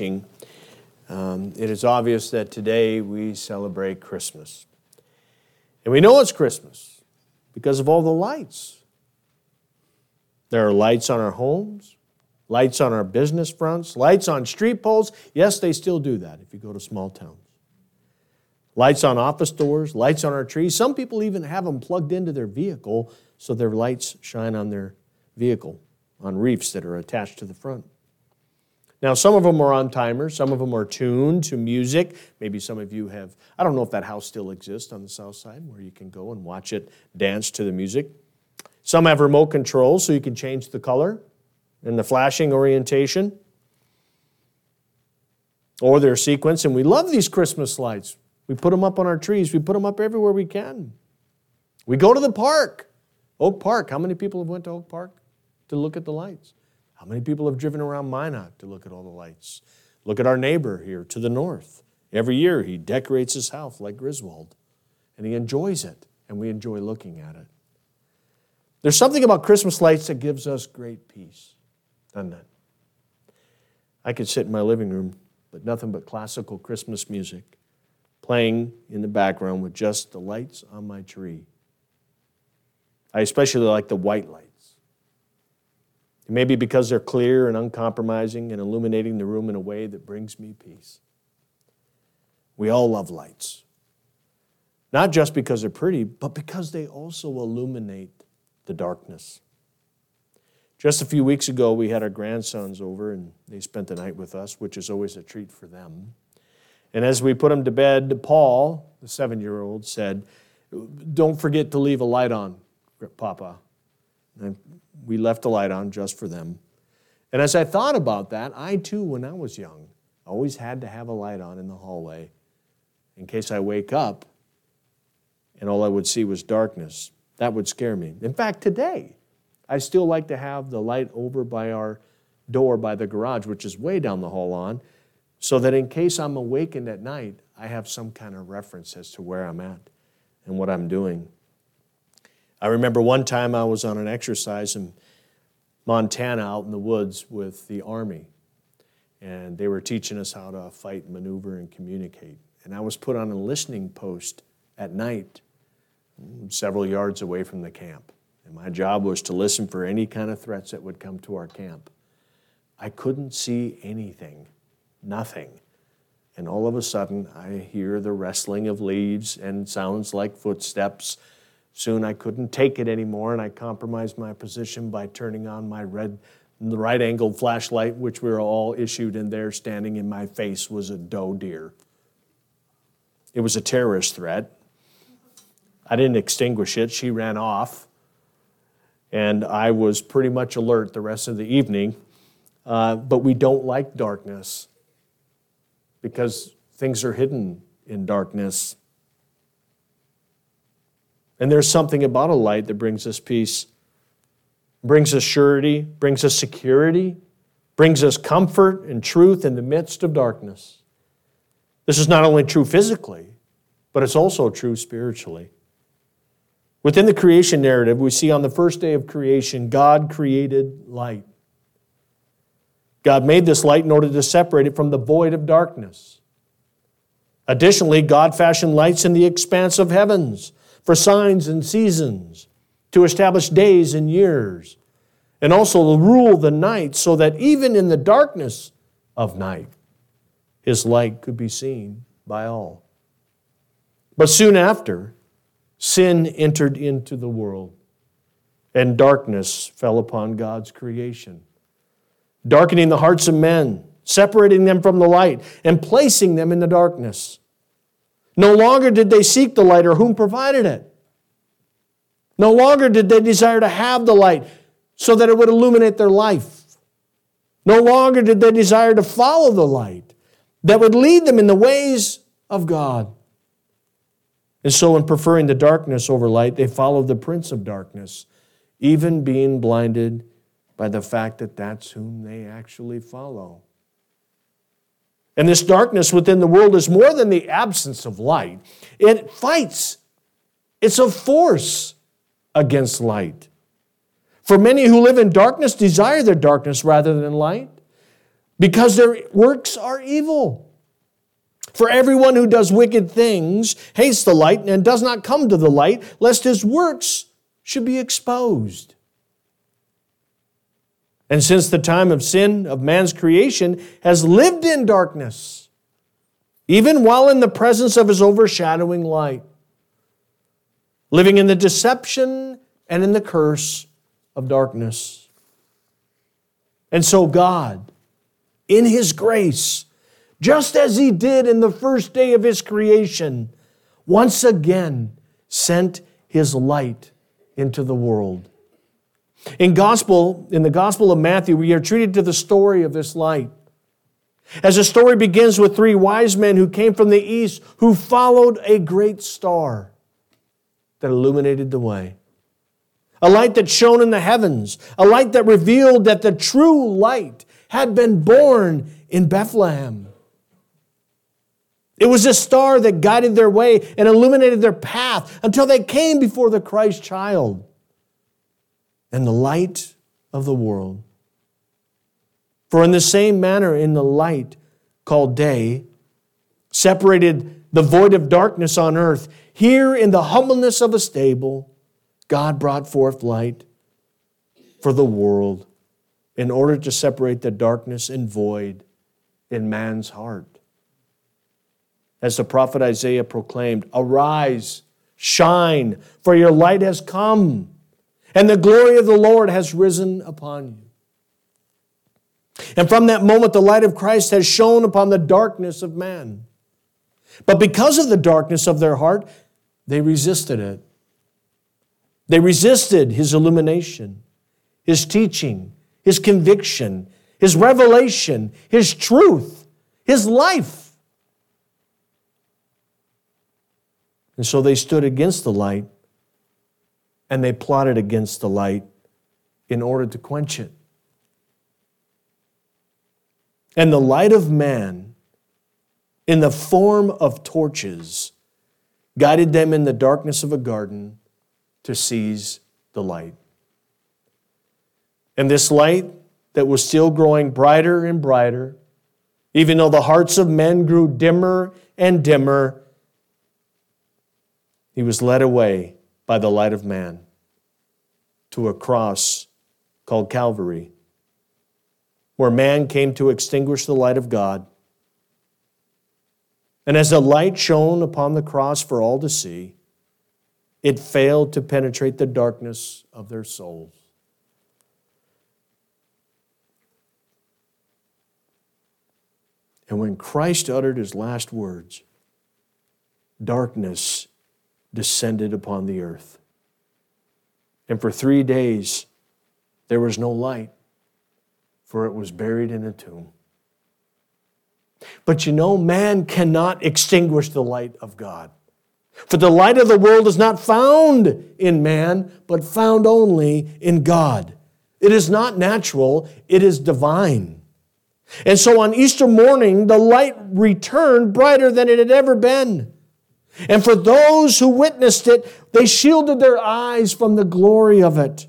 Um, it is obvious that today we celebrate Christmas. And we know it's Christmas because of all the lights. There are lights on our homes, lights on our business fronts, lights on street poles. Yes, they still do that if you go to small towns. Lights on office doors, lights on our trees. Some people even have them plugged into their vehicle so their lights shine on their vehicle on reefs that are attached to the front. Now, some of them are on timers, some of them are tuned to music. Maybe some of you have, I don't know if that house still exists on the south side where you can go and watch it dance to the music. Some have remote controls so you can change the color and the flashing orientation or their sequence. And we love these Christmas lights. We put them up on our trees, we put them up everywhere we can. We go to the park, Oak Park. How many people have went to Oak Park to look at the lights? How many people have driven around Minot to look at all the lights? Look at our neighbor here to the north. Every year he decorates his house like Griswold, and he enjoys it, and we enjoy looking at it. There's something about Christmas lights that gives us great peace, doesn't it? I could sit in my living room, but nothing but classical Christmas music playing in the background with just the lights on my tree. I especially like the white light. Maybe because they're clear and uncompromising and illuminating the room in a way that brings me peace. We all love lights. Not just because they're pretty, but because they also illuminate the darkness. Just a few weeks ago, we had our grandsons over and they spent the night with us, which is always a treat for them. And as we put them to bed, Paul, the seven year old, said, Don't forget to leave a light on, Papa. And we left the light on just for them. And as I thought about that, I too, when I was young, always had to have a light on in the hallway in case I wake up and all I would see was darkness. That would scare me. In fact, today, I still like to have the light over by our door by the garage, which is way down the hall on, so that in case I'm awakened at night, I have some kind of reference as to where I'm at and what I'm doing. I remember one time I was on an exercise in Montana out in the woods with the Army, and they were teaching us how to fight, maneuver, and communicate. And I was put on a listening post at night, several yards away from the camp. And my job was to listen for any kind of threats that would come to our camp. I couldn't see anything, nothing. And all of a sudden, I hear the rustling of leaves and sounds like footsteps Soon I couldn't take it anymore, and I compromised my position by turning on my red, right angled flashlight, which we were all issued, and there standing in my face was a doe deer. It was a terrorist threat. I didn't extinguish it. She ran off, and I was pretty much alert the rest of the evening. Uh, but we don't like darkness because things are hidden in darkness. And there's something about a light that brings us peace, brings us surety, brings us security, brings us comfort and truth in the midst of darkness. This is not only true physically, but it's also true spiritually. Within the creation narrative, we see on the first day of creation, God created light. God made this light in order to separate it from the void of darkness. Additionally, God fashioned lights in the expanse of heavens for signs and seasons, to establish days and years, and also to rule the night so that even in the darkness of night, his light could be seen by all. But soon after, sin entered into the world, and darkness fell upon God's creation, darkening the hearts of men, separating them from the light, and placing them in the darkness. No longer did they seek the light or whom provided it. No longer did they desire to have the light so that it would illuminate their life. No longer did they desire to follow the light that would lead them in the ways of God. And so, in preferring the darkness over light, they followed the prince of darkness, even being blinded by the fact that that's whom they actually follow. And this darkness within the world is more than the absence of light, it fights, it's a force against light. For many who live in darkness desire their darkness rather than light. because their works are evil. For everyone who does wicked things hates the light and does not come to the light, lest his works should be exposed. And since the time of sin of man's creation has lived in darkness, even while in the presence of his overshadowing light, living in the deception and in the curse of darkness. And so, God, in His grace, just as He did in the first day of His creation, once again sent His light into the world. In gospel, in the Gospel of Matthew, we are treated to the story of this light. As the story begins with three wise men who came from the east who followed a great star that illuminated the way. A light that shone in the heavens, a light that revealed that the true light had been born in Bethlehem. It was a star that guided their way and illuminated their path until they came before the Christ child and the light of the world. For in the same manner, in the light called day, separated the void of darkness on earth, here in the humbleness of a stable, God brought forth light for the world in order to separate the darkness and void in man's heart. As the prophet Isaiah proclaimed, Arise, shine, for your light has come, and the glory of the Lord has risen upon you. And from that moment, the light of Christ has shone upon the darkness of man. But because of the darkness of their heart, they resisted it. They resisted his illumination, his teaching, his conviction, his revelation, his truth, his life. And so they stood against the light and they plotted against the light in order to quench it. And the light of man, in the form of torches, guided them in the darkness of a garden to seize the light. And this light that was still growing brighter and brighter, even though the hearts of men grew dimmer and dimmer, he was led away by the light of man to a cross called Calvary, where man came to extinguish the light of God and as the light shone upon the cross for all to see, it failed to penetrate the darkness of their souls. And when Christ uttered his last words, darkness descended upon the earth. And for three days, there was no light, for it was buried in a tomb. But you know, man cannot extinguish the light of God. For the light of the world is not found in man, but found only in God. It is not natural, it is divine. And so on Easter morning, the light returned brighter than it had ever been. And for those who witnessed it, they shielded their eyes from the glory of it.